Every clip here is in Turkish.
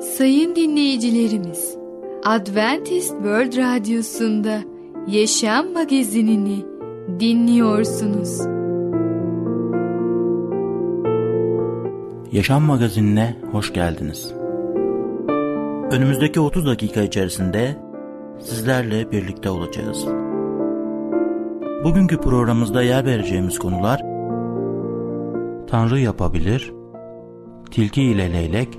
Sayın dinleyicilerimiz, Adventist World Radyosu'nda Yaşam Magazinini dinliyorsunuz. Yaşam Magazinine hoş geldiniz. Önümüzdeki 30 dakika içerisinde sizlerle birlikte olacağız. Bugünkü programımızda yer vereceğimiz konular Tanrı yapabilir, Tilki ile Leylek,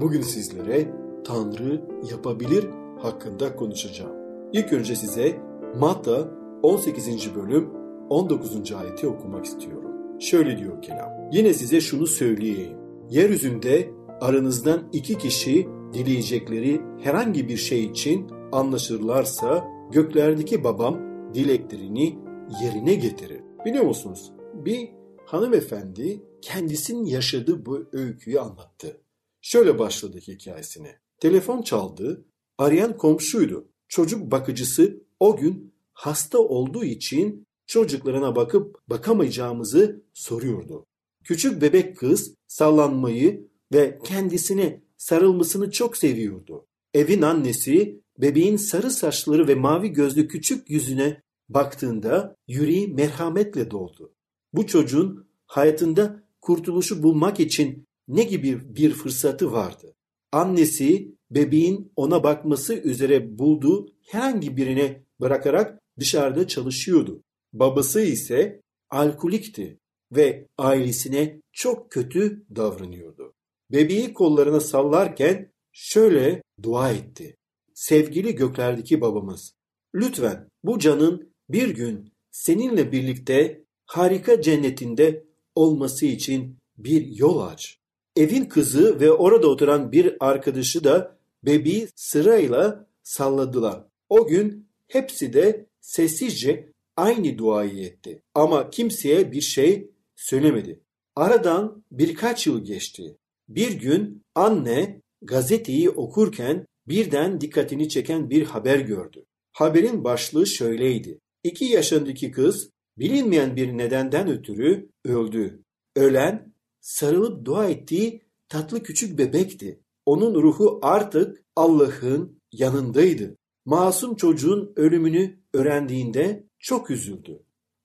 Bugün sizlere Tanrı yapabilir hakkında konuşacağım. İlk önce size Matta 18. bölüm 19. ayeti okumak istiyorum. Şöyle diyor kelam. Yine size şunu söyleyeyim. Yeryüzünde aranızdan iki kişi dileyecekleri herhangi bir şey için anlaşırlarsa göklerdeki babam dileklerini yerine getirir. Biliyor musunuz? Bir hanımefendi kendisinin yaşadığı bu öyküyü anlattı. Şöyle başladı hikayesine. Telefon çaldı, arayan komşuydu. Çocuk bakıcısı o gün hasta olduğu için çocuklarına bakıp bakamayacağımızı soruyordu. Küçük bebek kız sallanmayı ve kendisine sarılmasını çok seviyordu. Evin annesi bebeğin sarı saçları ve mavi gözlü küçük yüzüne baktığında yüreği merhametle doldu. Bu çocuğun hayatında kurtuluşu bulmak için ne gibi bir fırsatı vardı? Annesi bebeğin ona bakması üzere bulduğu herhangi birine bırakarak dışarıda çalışıyordu. Babası ise alkolikti ve ailesine çok kötü davranıyordu. Bebeği kollarına sallarken şöyle dua etti. Sevgili göklerdeki babamız, lütfen bu canın bir gün seninle birlikte harika cennetinde olması için bir yol aç. Evin kızı ve orada oturan bir arkadaşı da bebeği sırayla salladılar. O gün hepsi de sessizce aynı duayı etti. Ama kimseye bir şey söylemedi. Aradan birkaç yıl geçti. Bir gün anne gazeteyi okurken birden dikkatini çeken bir haber gördü. Haberin başlığı şöyleydi. İki yaşındaki kız bilinmeyen bir nedenden ötürü öldü. Ölen sarılıp dua ettiği tatlı küçük bebekti. Onun ruhu artık Allah'ın yanındaydı. Masum çocuğun ölümünü öğrendiğinde çok üzüldü.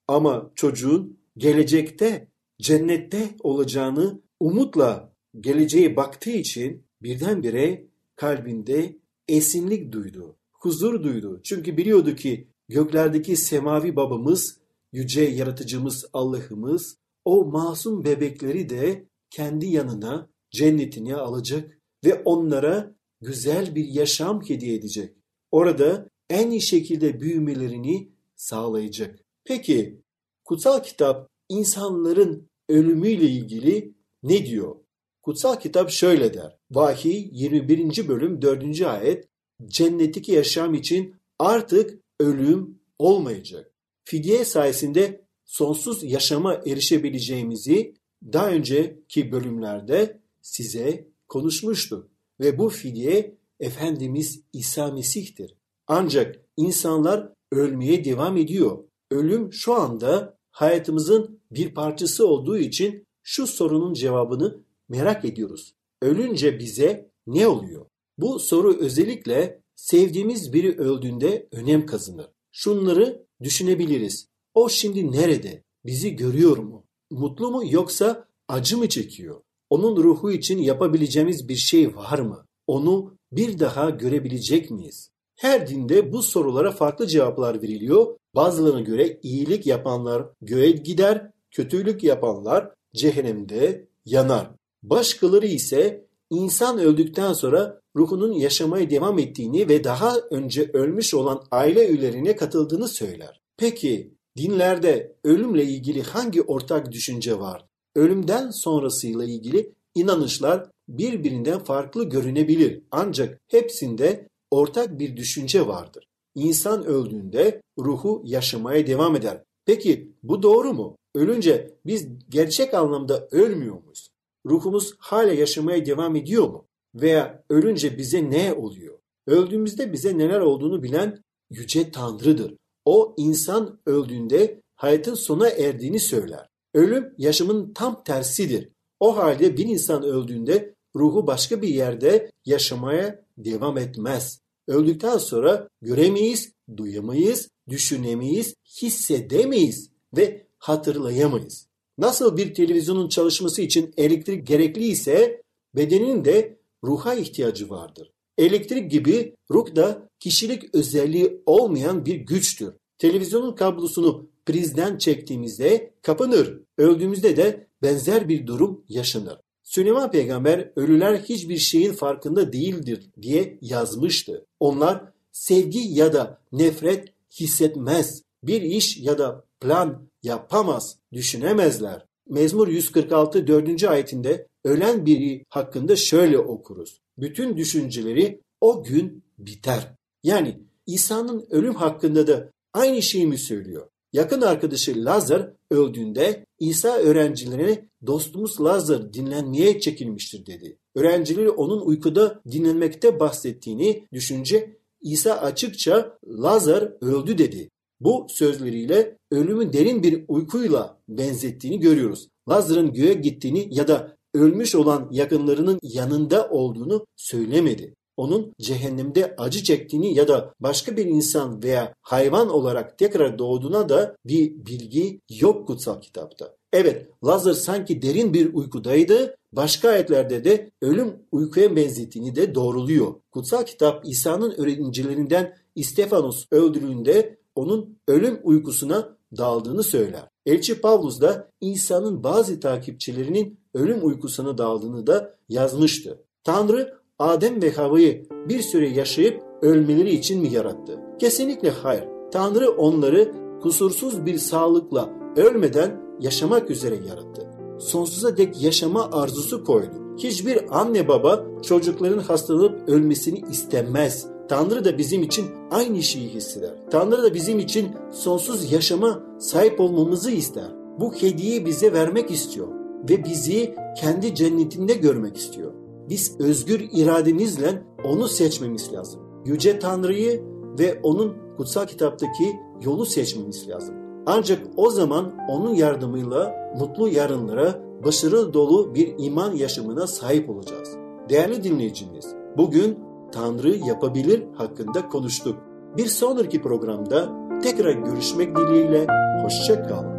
Ama çocuğun gelecekte cennette olacağını umutla geleceğe baktığı için birdenbire kalbinde esinlik duydu, huzur duydu. Çünkü biliyordu ki göklerdeki semavi babamız, yüce yaratıcımız Allah'ımız o masum bebekleri de kendi yanına cennetine alacak ve onlara güzel bir yaşam hediye edecek. Orada en iyi şekilde büyümelerini sağlayacak. Peki kutsal kitap insanların ölümüyle ilgili ne diyor? Kutsal kitap şöyle der. Vahiy 21. bölüm 4. ayet cennetteki yaşam için artık ölüm olmayacak. Fidye sayesinde sonsuz yaşama erişebileceğimizi daha önceki bölümlerde size konuşmuştum. Ve bu fidye Efendimiz İsa Mesih'tir. Ancak insanlar ölmeye devam ediyor. Ölüm şu anda hayatımızın bir parçası olduğu için şu sorunun cevabını merak ediyoruz. Ölünce bize ne oluyor? Bu soru özellikle sevdiğimiz biri öldüğünde önem kazanır. Şunları düşünebiliriz. O şimdi nerede? Bizi görüyor mu? Mutlu mu yoksa acı mı çekiyor? Onun ruhu için yapabileceğimiz bir şey var mı? onu bir daha görebilecek miyiz? Her dinde bu sorulara farklı cevaplar veriliyor. Bazılarına göre iyilik yapanlar göğe gider, kötülük yapanlar cehennemde yanar. Başkaları ise insan öldükten sonra ruhunun yaşamaya devam ettiğini ve daha önce ölmüş olan aile üyelerine katıldığını söyler. Peki dinlerde ölümle ilgili hangi ortak düşünce var? Ölümden sonrasıyla ilgili inanışlar birbirinden farklı görünebilir ancak hepsinde ortak bir düşünce vardır. İnsan öldüğünde ruhu yaşamaya devam eder. Peki bu doğru mu? Ölünce biz gerçek anlamda ölmüyor muyuz? Ruhumuz hala yaşamaya devam ediyor mu? Veya ölünce bize ne oluyor? Öldüğümüzde bize neler olduğunu bilen yüce Tanrı'dır. O insan öldüğünde hayatın sona erdiğini söyler. Ölüm yaşamın tam tersidir. O halde bir insan öldüğünde ruhu başka bir yerde yaşamaya devam etmez. Öldükten sonra göremeyiz, duyamayız, düşünemeyiz, hissedemeyiz ve hatırlayamayız. Nasıl bir televizyonun çalışması için elektrik gerekli ise bedenin de ruha ihtiyacı vardır. Elektrik gibi ruh da kişilik özelliği olmayan bir güçtür. Televizyonun kablosunu prizden çektiğimizde kapanır. Öldüğümüzde de benzer bir durum yaşanır. Süleyman peygamber ölüler hiçbir şeyin farkında değildir diye yazmıştı. Onlar sevgi ya da nefret hissetmez. Bir iş ya da plan yapamaz, düşünemezler. Mezmur 146 4. ayetinde ölen biri hakkında şöyle okuruz. Bütün düşünceleri o gün biter. Yani İsa'nın ölüm hakkında da aynı şeyi mi söylüyor? Yakın arkadaşı Lazar öldüğünde İsa öğrencilerine dostumuz Lazar dinlenmeye çekilmiştir dedi. Öğrencileri onun uykuda dinlenmekte bahsettiğini düşünce İsa açıkça Lazar öldü dedi. Bu sözleriyle ölümü derin bir uykuyla benzettiğini görüyoruz. Lazar'ın göğe gittiğini ya da ölmüş olan yakınlarının yanında olduğunu söylemedi onun cehennemde acı çektiğini ya da başka bir insan veya hayvan olarak tekrar doğduğuna da bir bilgi yok kutsal kitapta. Evet Lazar sanki derin bir uykudaydı. Başka ayetlerde de ölüm uykuya benzettiğini de doğruluyor. Kutsal kitap İsa'nın öğrencilerinden İstefanos öldürüldüğünde onun ölüm uykusuna daldığını söyler. Elçi Pavlus da İsa'nın bazı takipçilerinin ölüm uykusuna daldığını da yazmıştı. Tanrı Adem ve Havva'yı bir süre yaşayıp ölmeleri için mi yarattı? Kesinlikle hayır. Tanrı onları kusursuz bir sağlıkla ölmeden yaşamak üzere yarattı. Sonsuza dek yaşama arzusu koydu. Hiçbir anne baba çocukların hastalanıp ölmesini istemez. Tanrı da bizim için aynı şeyi hisseder. Tanrı da bizim için sonsuz yaşama sahip olmamızı ister. Bu hediyeyi bize vermek istiyor ve bizi kendi cennetinde görmek istiyor biz özgür irademizle onu seçmemiz lazım. Yüce Tanrı'yı ve onun kutsal kitaptaki yolu seçmemiz lazım. Ancak o zaman onun yardımıyla mutlu yarınlara, başarı dolu bir iman yaşamına sahip olacağız. Değerli dinleyicimiz, bugün Tanrı yapabilir hakkında konuştuk. Bir sonraki programda tekrar görüşmek dileğiyle, hoşçakalın.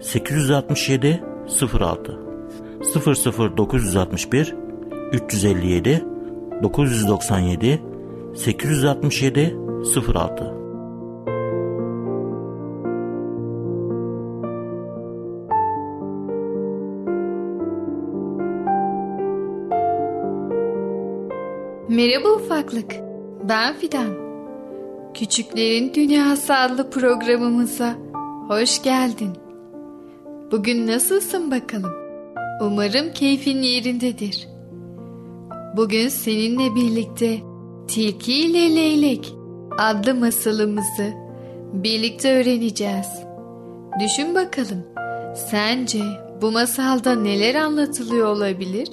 867 06 00 961 357 997 867 06 Merhaba ufaklık. Ben Fidan. Küçüklerin Dünyası adlı programımıza hoş geldin. Bugün nasılsın bakalım? Umarım keyfin yerindedir. Bugün seninle birlikte Tilki ile Leylek adlı masalımızı birlikte öğreneceğiz. Düşün bakalım, sence bu masalda neler anlatılıyor olabilir?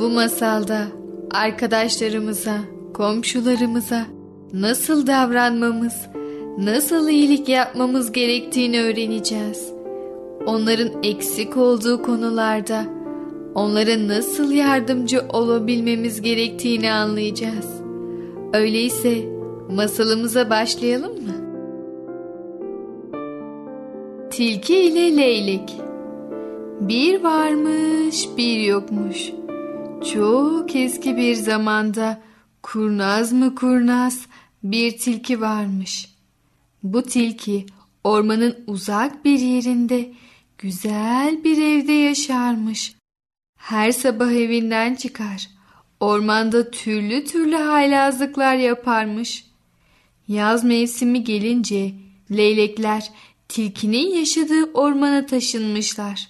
Bu masalda arkadaşlarımıza, komşularımıza nasıl davranmamız, nasıl iyilik yapmamız gerektiğini öğreneceğiz. Onların eksik olduğu konularda onlara nasıl yardımcı olabilmemiz gerektiğini anlayacağız. Öyleyse masalımıza başlayalım mı? Tilki ile Leylek Bir varmış bir yokmuş. Çok eski bir zamanda kurnaz mı kurnaz bir tilki varmış. Bu tilki ormanın uzak bir yerinde güzel bir evde yaşarmış. Her sabah evinden çıkar. Ormanda türlü türlü haylazlıklar yaparmış. Yaz mevsimi gelince leylekler tilkinin yaşadığı ormana taşınmışlar.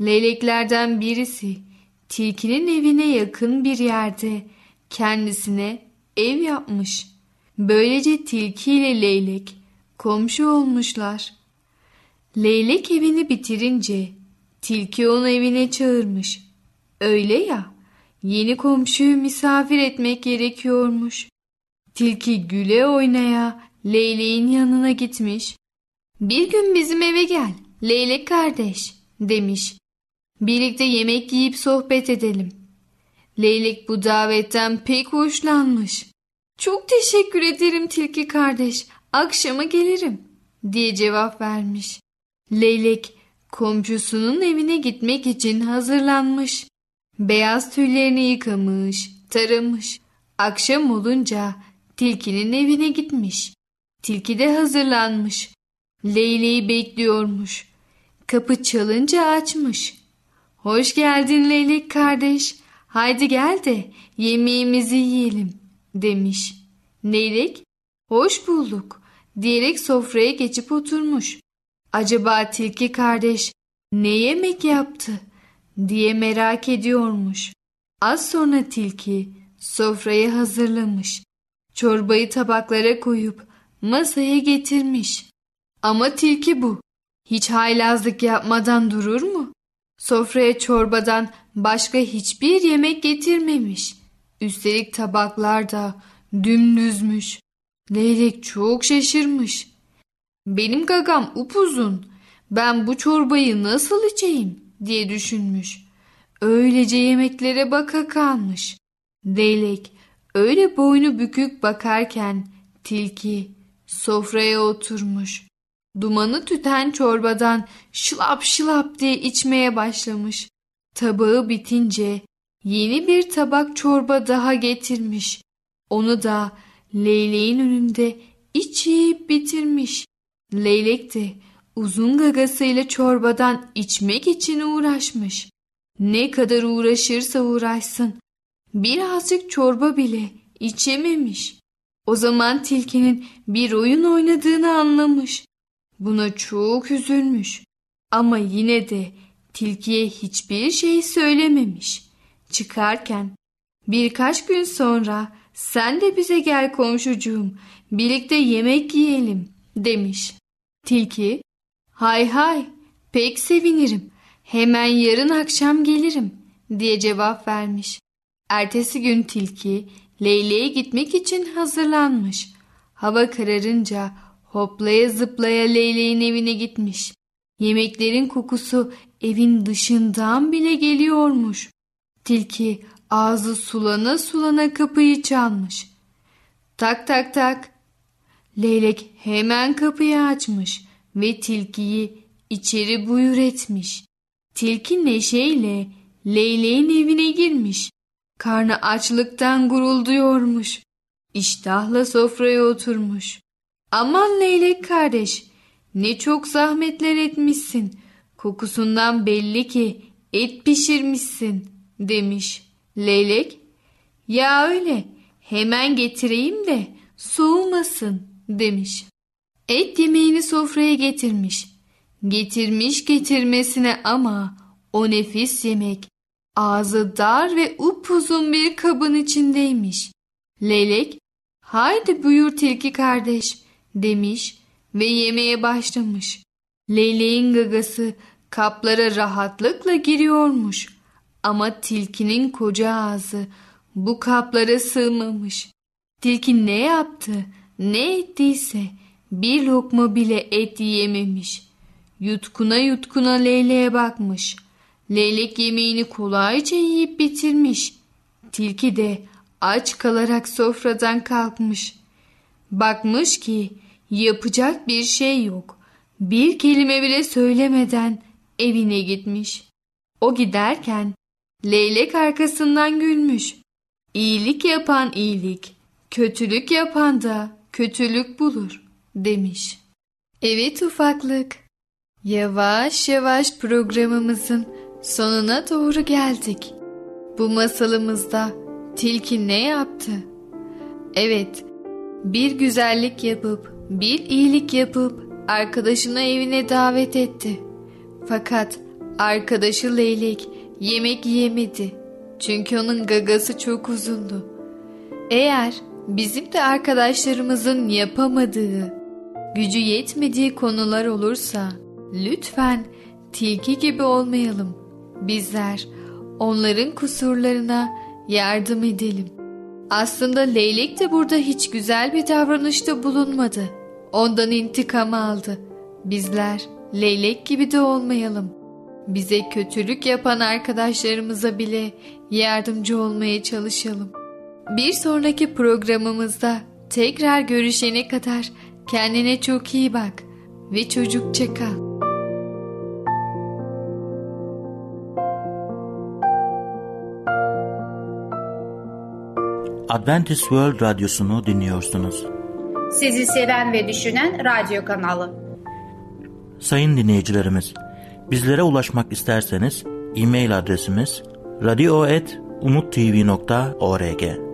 Leyleklerden birisi tilkinin evine yakın bir yerde kendisine ev yapmış. Böylece tilki ile leylek komşu olmuşlar. Leylek evini bitirince tilki onu evine çağırmış. Öyle ya yeni komşuyu misafir etmek gerekiyormuş. Tilki güle oynaya leyleğin yanına gitmiş. Bir gün bizim eve gel leylek kardeş demiş. Birlikte yemek yiyip sohbet edelim. Leylek bu davetten pek hoşlanmış. Çok teşekkür ederim tilki kardeş. Akşama gelirim diye cevap vermiş. Leylek komşusunun evine gitmek için hazırlanmış. Beyaz tüylerini yıkamış, taramış. Akşam olunca tilkinin evine gitmiş. Tilki de hazırlanmış. Leyleği bekliyormuş. Kapı çalınca açmış. Hoş geldin Leylek kardeş. Haydi gel de yemeğimizi yiyelim demiş. Leylek hoş bulduk diyerek sofraya geçip oturmuş. Acaba tilki kardeş ne yemek yaptı diye merak ediyormuş. Az sonra tilki sofrayı hazırlamış. Çorbayı tabaklara koyup masaya getirmiş. Ama tilki bu. Hiç haylazlık yapmadan durur mu? Sofraya çorbadan başka hiçbir yemek getirmemiş. Üstelik tabaklar da dümdüzmüş. Leylek çok şaşırmış. Benim gagam upuzun. Ben bu çorbayı nasıl içeyim diye düşünmüş. Öylece yemeklere baka kalmış. Leylek öyle boynu bükük bakarken tilki sofraya oturmuş. Dumanı tüten çorbadan şılap şılap diye içmeye başlamış. Tabağı bitince yeni bir tabak çorba daha getirmiş. Onu da leyleğin önünde içip bitirmiş. Leylek de uzun gagasıyla çorbadan içmek için uğraşmış. Ne kadar uğraşırsa uğraşsın birazcık çorba bile içememiş. O zaman tilkinin bir oyun oynadığını anlamış. Buna çok üzülmüş. Ama yine de tilkiye hiçbir şey söylememiş. Çıkarken birkaç gün sonra sen de bize gel komşucuğum birlikte yemek yiyelim demiş. Tilki hay hay pek sevinirim hemen yarın akşam gelirim diye cevap vermiş. Ertesi gün tilki Leyle'ye gitmek için hazırlanmış. Hava kararınca hoplaya zıplaya Leyleğin evine gitmiş. Yemeklerin kokusu evin dışından bile geliyormuş. Tilki ağzı sulana sulana kapıyı çalmış. Tak tak tak. Leylek hemen kapıyı açmış ve tilkiyi içeri buyur etmiş. Tilki neşeyle Leyleğin evine girmiş. Karnı açlıktan gurulduyormuş. İştahla sofraya oturmuş. Aman leylek kardeş ne çok zahmetler etmişsin. Kokusundan belli ki et pişirmişsin demiş. Leylek ya öyle hemen getireyim de soğumasın demiş. Et yemeğini sofraya getirmiş. Getirmiş getirmesine ama o nefis yemek ağzı dar ve upuzun bir kabın içindeymiş. Leylek Haydi buyur tilki kardeş demiş ve yemeye başlamış. Leyleğin gagası kaplara rahatlıkla giriyormuş. Ama tilkinin koca ağzı bu kaplara sığmamış. Tilki ne yaptı, ne ettiyse bir lokma bile et yiyememiş. Yutkuna yutkuna leyleğe bakmış. Leylek yemeğini kolayca yiyip bitirmiş. Tilki de aç kalarak sofradan kalkmış. Bakmış ki yapacak bir şey yok. Bir kelime bile söylemeden evine gitmiş. O giderken leylek arkasından gülmüş. İyilik yapan iyilik, kötülük yapan da kötülük bulur demiş. Evet ufaklık. Yavaş yavaş programımızın sonuna doğru geldik. Bu masalımızda tilki ne yaptı? Evet, bir güzellik yapıp, bir iyilik yapıp arkadaşını evine davet etti. Fakat arkadaşı leylek yemek yemedi. Çünkü onun gagası çok uzundu. Eğer bizim de arkadaşlarımızın yapamadığı, gücü yetmediği konular olursa lütfen tilki gibi olmayalım. Bizler onların kusurlarına yardım edelim. Aslında leylek de burada hiç güzel bir davranışta bulunmadı. Ondan intikam aldı. Bizler leylek gibi de olmayalım. Bize kötülük yapan arkadaşlarımıza bile yardımcı olmaya çalışalım. Bir sonraki programımızda tekrar görüşene kadar kendine çok iyi bak ve çocukça kal. Adventist World Radyosu'nu dinliyorsunuz. Sizi seven ve düşünen radyo kanalı. Sayın dinleyicilerimiz, bizlere ulaşmak isterseniz e-mail adresimiz radio.umutv.org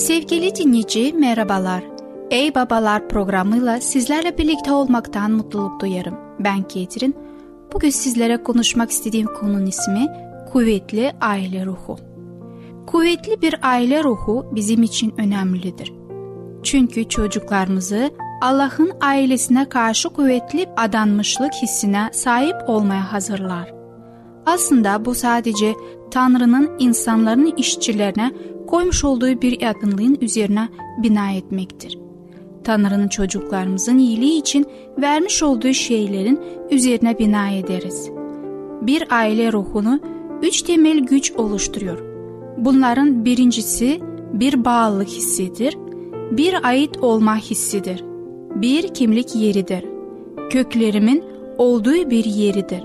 Sevgili dinleyici merhabalar. Ey Babalar programıyla sizlerle birlikte olmaktan mutluluk duyarım. Ben Ketrin. Bugün sizlere konuşmak istediğim konunun ismi Kuvvetli Aile Ruhu. Kuvvetli bir aile ruhu bizim için önemlidir. Çünkü çocuklarımızı Allah'ın ailesine karşı kuvvetli adanmışlık hissine sahip olmaya hazırlar. Aslında bu sadece Tanrı'nın insanların işçilerine koymuş olduğu bir yakınlığın üzerine bina etmektir. Tanrı'nın çocuklarımızın iyiliği için vermiş olduğu şeylerin üzerine bina ederiz. Bir aile ruhunu üç temel güç oluşturuyor. Bunların birincisi bir bağlılık hissidir, bir ait olma hissidir, bir kimlik yeridir, köklerimin olduğu bir yeridir,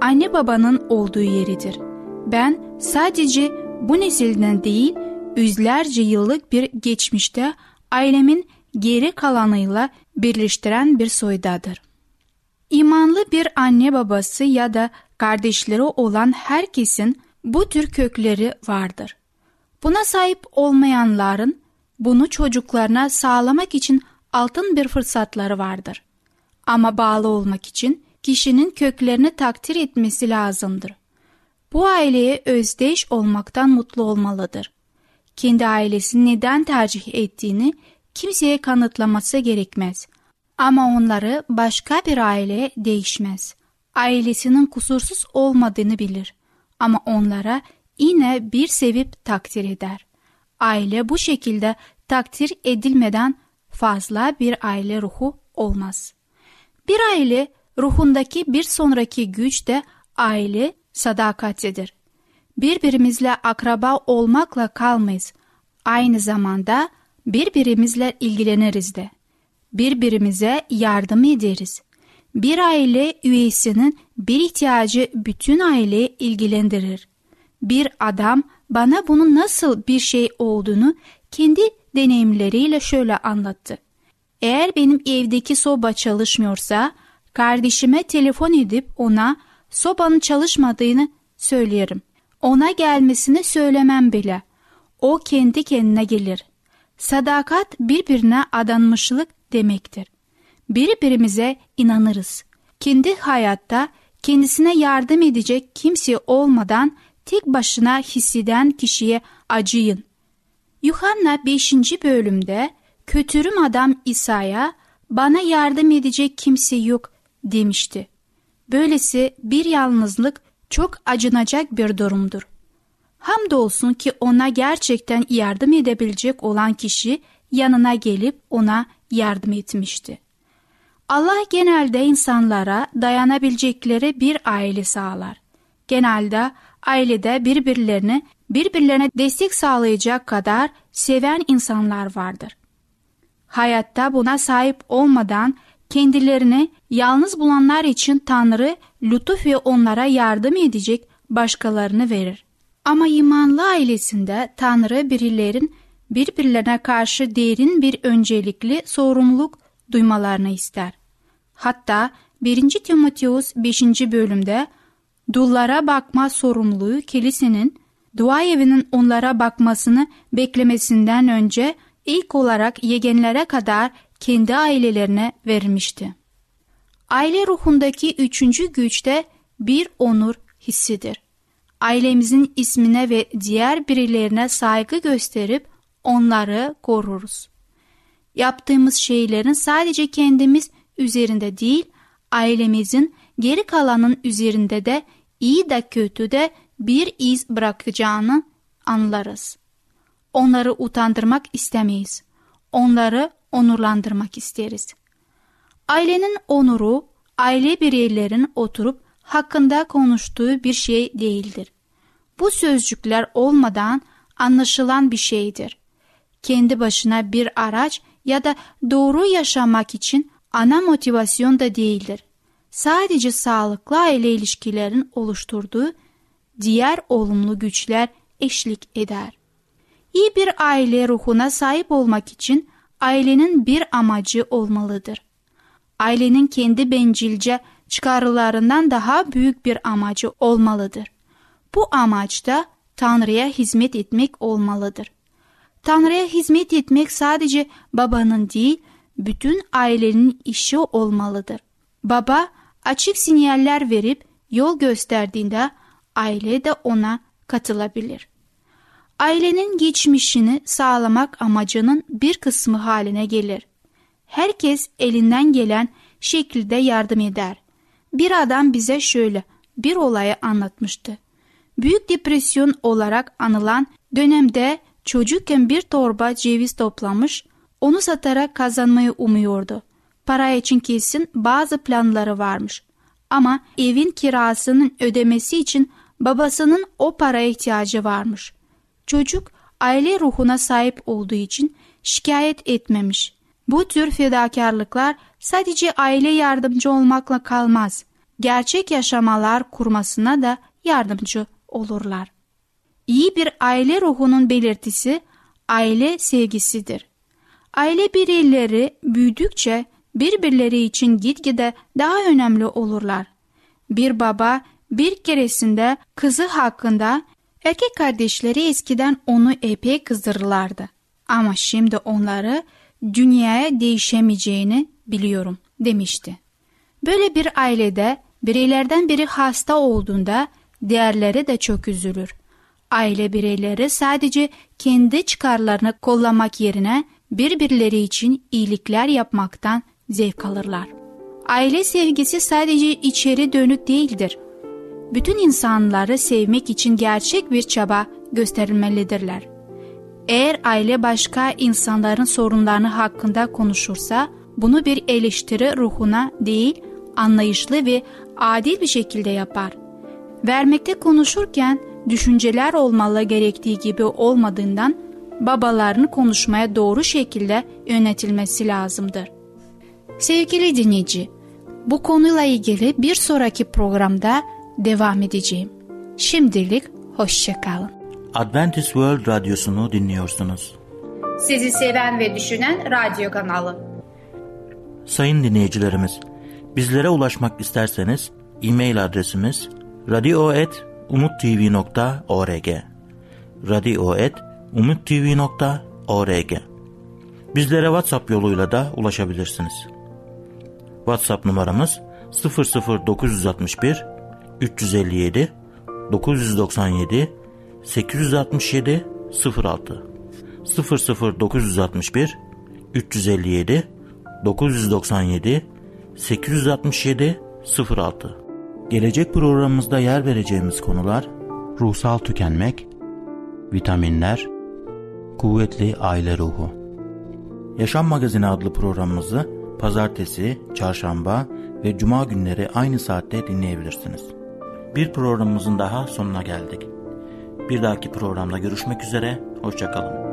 anne babanın olduğu yeridir. Ben sadece bu nesilden değil, yüzlerce yıllık bir geçmişte ailemin geri kalanıyla birleştiren bir soydadır. İmanlı bir anne babası ya da kardeşleri olan herkesin bu tür kökleri vardır. Buna sahip olmayanların bunu çocuklarına sağlamak için altın bir fırsatları vardır. Ama bağlı olmak için kişinin köklerini takdir etmesi lazımdır. Bu aileye özdeş olmaktan mutlu olmalıdır. Kendi ailesini neden tercih ettiğini kimseye kanıtlaması gerekmez. Ama onları başka bir aile değişmez. Ailesinin kusursuz olmadığını bilir. Ama onlara yine bir sevip takdir eder. Aile bu şekilde takdir edilmeden fazla bir aile ruhu olmaz. Bir aile ruhundaki bir sonraki güç de aile sadakatidir. Birbirimizle akraba olmakla kalmayız. Aynı zamanda birbirimizle ilgileniriz de. Birbirimize yardım ederiz. Bir aile üyesinin bir ihtiyacı bütün aileyi ilgilendirir. Bir adam bana bunun nasıl bir şey olduğunu kendi deneyimleriyle şöyle anlattı. Eğer benim evdeki soba çalışmıyorsa kardeşime telefon edip ona sobanın çalışmadığını söylerim. Ona gelmesini söylemem bile. O kendi kendine gelir. Sadakat birbirine adanmışlık demektir. Birbirimize inanırız. Kendi hayatta kendisine yardım edecek kimse olmadan tek başına hisseden kişiye acıyın. Yuhanna 5. bölümde kötürüm adam İsa'ya bana yardım edecek kimse yok demişti. Böylesi bir yalnızlık çok acınacak bir durumdur. Hamdolsun ki ona gerçekten yardım edebilecek olan kişi yanına gelip ona yardım etmişti. Allah genelde insanlara dayanabilecekleri bir aile sağlar. Genelde ailede birbirlerini birbirlerine destek sağlayacak kadar seven insanlar vardır. Hayatta buna sahip olmadan kendilerini yalnız bulanlar için Tanrı lütuf ve onlara yardım edecek başkalarını verir. Ama imanlı ailesinde Tanrı birilerin birbirlerine karşı derin bir öncelikli sorumluluk duymalarını ister. Hatta 1. Timoteus 5. bölümde dullara bakma sorumluluğu kilisenin dua evinin onlara bakmasını beklemesinden önce ilk olarak yegenlere kadar kendi ailelerine vermişti. Aile ruhundaki üçüncü güçte bir onur hissidir. Ailemizin ismine ve diğer birilerine saygı gösterip onları koruruz. Yaptığımız şeylerin sadece kendimiz üzerinde değil, ailemizin geri kalanın üzerinde de iyi de kötü de bir iz bırakacağını anlarız. Onları utandırmak istemeyiz. Onları onurlandırmak isteriz. Ailenin onuru, aile bireylerin oturup hakkında konuştuğu bir şey değildir. Bu sözcükler olmadan anlaşılan bir şeydir. Kendi başına bir araç ya da doğru yaşamak için ana motivasyon da değildir. Sadece sağlıklı aile ilişkilerin oluşturduğu diğer olumlu güçler eşlik eder. İyi bir aile ruhuna sahip olmak için ailenin bir amacı olmalıdır. Ailenin kendi bencilce çıkarlarından daha büyük bir amacı olmalıdır. Bu amaç da Tanrı'ya hizmet etmek olmalıdır. Tanrı'ya hizmet etmek sadece babanın değil, bütün ailenin işi olmalıdır. Baba açık sinyaller verip yol gösterdiğinde aile de ona katılabilir. Ailenin geçmişini sağlamak amacının bir kısmı haline gelir. Herkes elinden gelen şekilde yardım eder. Bir adam bize şöyle bir olayı anlatmıştı. Büyük depresyon olarak anılan dönemde çocukken bir torba ceviz toplamış, onu satarak kazanmayı umuyordu. Para için kesin bazı planları varmış. Ama evin kirasının ödemesi için babasının o paraya ihtiyacı varmış. Çocuk aile ruhuna sahip olduğu için şikayet etmemiş. Bu tür fedakarlıklar sadece aile yardımcı olmakla kalmaz. Gerçek yaşamalar kurmasına da yardımcı olurlar. İyi bir aile ruhunun belirtisi aile sevgisidir. Aile bireyleri büyüdükçe birbirleri için gitgide daha önemli olurlar. Bir baba bir keresinde kızı hakkında erkek kardeşleri eskiden onu epey kızdırırlardı. Ama şimdi onları dünyaya değişemeyeceğini biliyorum demişti. Böyle bir ailede bireylerden biri hasta olduğunda diğerleri de çok üzülür. Aile bireyleri sadece kendi çıkarlarını kollamak yerine birbirleri için iyilikler yapmaktan zevk alırlar. Aile sevgisi sadece içeri dönük değildir. Bütün insanları sevmek için gerçek bir çaba gösterilmelidirler. Eğer aile başka insanların sorunlarını hakkında konuşursa, bunu bir eleştiri ruhuna değil, anlayışlı ve adil bir şekilde yapar. Vermekte konuşurken düşünceler olmalı gerektiği gibi olmadığından babalarını konuşmaya doğru şekilde yönetilmesi lazımdır. Sevgili dinleyici, bu konuyla ilgili bir sonraki programda devam edeceğim. Şimdilik Hoşçakalın. Adventist World Radyosu'nu dinliyorsunuz. Sizi seven ve düşünen radyo kanalı. Sayın dinleyicilerimiz, bizlere ulaşmak isterseniz e-mail adresimiz radio.umutv.org radio.umutv.org Bizlere WhatsApp yoluyla da ulaşabilirsiniz. WhatsApp numaramız 00961 357 997 867 06 00961 357 997 867 06 Gelecek programımızda yer vereceğimiz konular ruhsal tükenmek, vitaminler, kuvvetli aile ruhu. Yaşam Magazini adlı programımızı pazartesi, çarşamba ve cuma günleri aynı saatte dinleyebilirsiniz. Bir programımızın daha sonuna geldik. Bir dahaki programda görüşmek üzere, hoşçakalın.